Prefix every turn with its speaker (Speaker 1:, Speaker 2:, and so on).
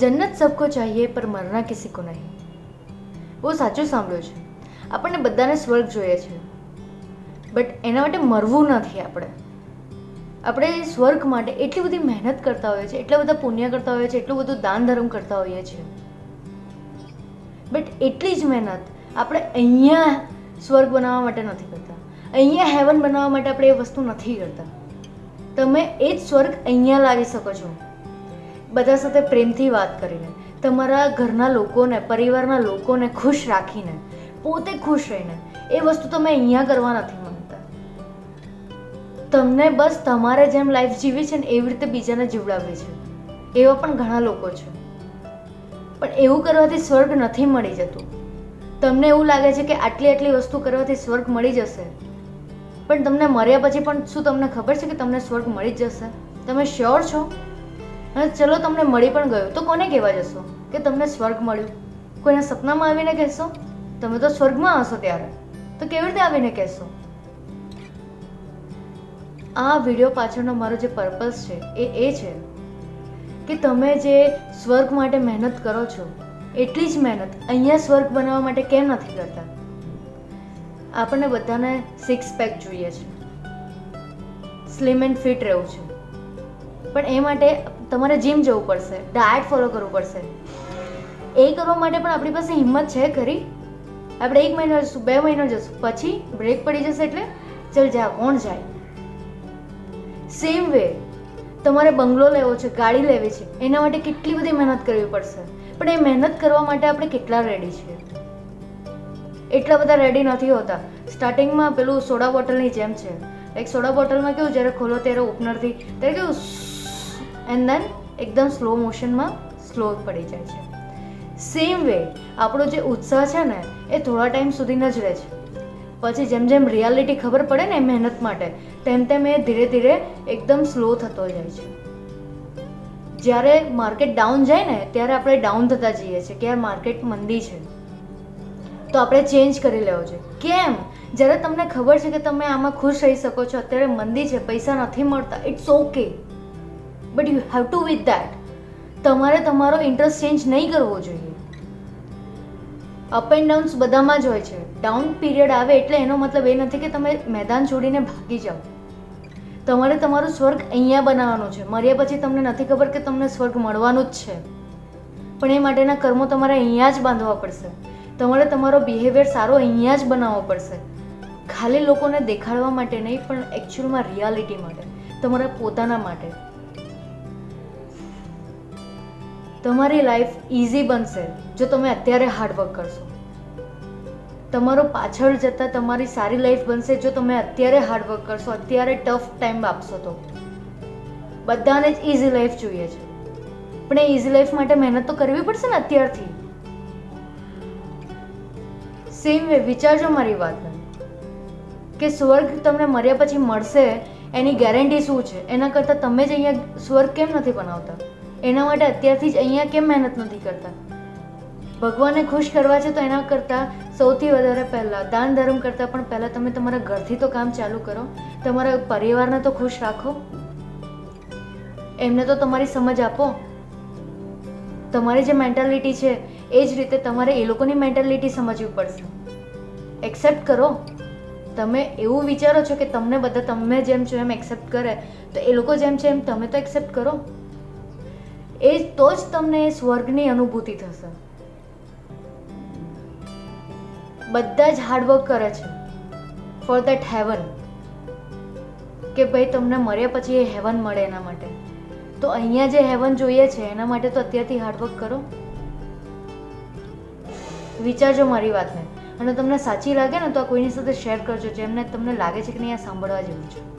Speaker 1: જન્નત સબકો ચાહીએ, પર મરના કિસી કો નહીં. બહુ સાચું સાંભળ્યું છે. આપણને બધાને સ્વર્ગ જોઈએ છે. બટ એના માટે મરવું નથી આપણે. આપણે સ્વર્ગ માટે એટલી બધી મહેનત કરતા હોઈએ છીએ, એટલા બધા પુણ્ય કરતા હોઈએ છીએ, એટલું બધું દાન ધર્મ કરતા હોઈએ છીએ. બટ એટલી જ મહેનત આપણે અહીંયા સ્વર્ગ બનાવવા માટે નથી કરતા. અહીંયા હેવન બનાવવા માટે આપણે એ વસ્તુ નથી કરતા. તમે એ જ સ્વર્ગ અહીંયા લાવી શકો છો. બધા સાથે પ્રેમથી વાત કરીને, તમારા ઘરના લોકોને, પરિવારના લોકોને ખુશ રાખીને, પોતે ખુશ રહીને, એ વસ્તુ તમે અહીંયા કરવા નથી માંગતા. તમને બસ તમારે જેમ લાઈફ જીવી છે ને એવી રીતે બીજાને જીવડાવવી છે. એવા પણ ઘણા લોકો છે. પણ એવું કરવાથી સ્વર્ગ નથી મળી જતું. તમને એવું લાગે છે કે આટલી આટલી વસ્તુ કરવાથી સ્વર્ગ મળી જશે. પણ તમને મર્યા પછી પણ શું તમને ખબર છે કે તમને સ્વર્ગ મળી જ જશે? તમે શ્યોર છો? અને ચલો તમને મળી પણ ગયું. તો કોને કહેવા જશો? કે તમને સ્વર્ગ મળ્યું? કોઈના સપનામાં આવીને કહેશો? તમે તો સ્વર્ગમાં હશો ત્યારે. તો કેવી રીતે આવીને કહેશો? આ વીડિયો પાછળનો મારો જે પર્પસ છે, એ એ છે કે તમે જે સ્વર્ગ માટે મહેનત કરો છો, એટલી જ મહેનત અહીંયા સ્વર્ગ બનાવવા માટે કેમ નથી કરતા? આપણને બધાને સિક્સ પેક જોઈએ છે. સ્લિમ એન્ડ ફિટ રહેવું છે. પણ એ માટે તમારે જીમ જવું પડશે ડાયટ ફોલો કરવું પડશે. એ કરવા માટે પણ આપણી પાસે હિંમત છે ખરી? આપણે એક મહિનો જશું બે મહિનો જશું પછી બ્રેક પડી જશે એટલે ચલ જા, કોણ જાય? સેમ વે તમારે બંગલો લેવો છે, ગાડી લેવી છે, એના માટે કેટલી બધી મહેનત કરવી પડશે. પણ એ મહેનત કરવા માટે આપણે કેટલા રેડી છીએ? એટલા બધા રેડી નથી હોતા. સ્ટાર્ટિંગમાં પેલું સોડા બોટલની જેમ છે. એક સોડા બોટલમાં કેવું, જ્યારે ખોલો ત્યારે ઓપનરથી ત્યારે કેવું એન્ડ દેન એકદમ સ્લો મોશનમાં સ્લો પડી જાય છે. સેમ વે આપણો જે ઉત્સાહ છે ને, એ થોડા ટાઈમ સુધીનો જ રહે છે. પછી જેમ જેમ રિયાલિટી ખબર પડે ને મહેનત માટે, તેમ તેમ એ ધીરે ધીરે એકદમ સ્લો થતો જાય છે. જ્યારે માર્કેટ ડાઉન જાય ને, ત્યારે આપણે ડાઉન થતા જઈએ છીએ કે માર્કેટ મંદી છે. તો આપણે ચેન્જ કરી લેવો છે કેમ? જ્યારે તમને ખબર છે કે તમે આમાં ખુશ રહી શકો છો, અત્યારે મંદી છે, પૈસા નથી મળતા it's okay but you have to with that તમારે તમારો ઇન્ટરેસ્ટ ચેન્જ નહીં કરવો જોઈએ. અપ એન્ડ ડાઉન્સ બધામાં જ હોય છે. ડાઉન પીરિયડ આવે એટલે એનો મતલબ એ નથી કે તમે મેદાન છોડીને ભાગી જાઓ. તમારે તમારું સ્વર્ગ અહીંયા બનાવવાનું છે. મર્યા પછી તમને નથી ખબર કે તમને સ્વર્ગ મળવાનું જ છે. પણ એ માટેના કર્મો તમારે અહીંયા જ બાંધવા પડશે. તમારે તમારો બિહેવિયર સારો અહીંયા જ બનાવવો પડશે. ખાલી લોકોને દેખાડવા માટે નહીં, પણ એકચ્યુઅલમાં રિયાલિટી માટે. તમારા પોતાના માટે. તમારી લાઈફ ઇઝી બનશે જો તમે અત્યારે હાર્ડવર્ક કરશો. તમારો પાછળ જતાં તમારી સારી લાઈફ બનશે જો તમે અત્યારે હાર્ડવર્ક કરશો, અત્યારે ટફ ટાઈમ આપશો તો. બધાને જ ઇઝી લાઈફ જોઈએ છે. પણ એ ઇઝી લાઈફ માટે મહેનત તો કરવી પડશે ને અત્યારથી. સેમ વે વિચારજો મારી વાતને. કે સ્વર્ગ તમને મર્યા પછી મળશે, એની ગેરંટી શું છે? એના કરતાં તમે જ અહીંયા સ્વર્ગ કેમ નથી બનાવતા? એના માટે અત્યારથી જ અહીંયા કેમ મહેનત નથી કરતા? ભગવાનને ખુશ કરવા છે તો એના કરતાં સૌથી વધારે પહેલાં, દાન ધર્મ કરતાં પણ પહેલાં તમે તમારા ઘરથી તો કામ ચાલુ કરો. તમારા પરિવારને તો ખુશ રાખો. એમને તો તમારી સમજ આપો. તમારી જે મેન્ટાલિટી છે, એ જ રીતે તમારે એ લોકોની મેન્ટાલિટી સમજવી પડશે. એક્સેપ્ટ કરો. તમે એવું વિચારો છો કે તમને બધા તમે જેમ છો એમ એક્સેપ્ટ કરે, તો એ લોકો જેમ છે એમ તમે તો એક્સેપ્ટ કરો. એ તો જ તમને સ્વર્ગની અનુભૂતિ થશે. બધા જ હાર્ડવર્ક કરે છે. ફોર દેટ હેવન કે ભાઈ તમને મર્યા પછી એ હેવન મળે એના માટે. તો અહીંયા જે હેવન જોઈએ છે, એના માટે તો અત્યારથી હાર્ડવર્ક કરો. વિચારજો મારી વાતને. અને તમને સાચી લાગે ને તો આ કોઈની સાથે શેર કરજો, જેમને તમને લાગે છે કે નહીં, આ સાંભળવા જેવું છે.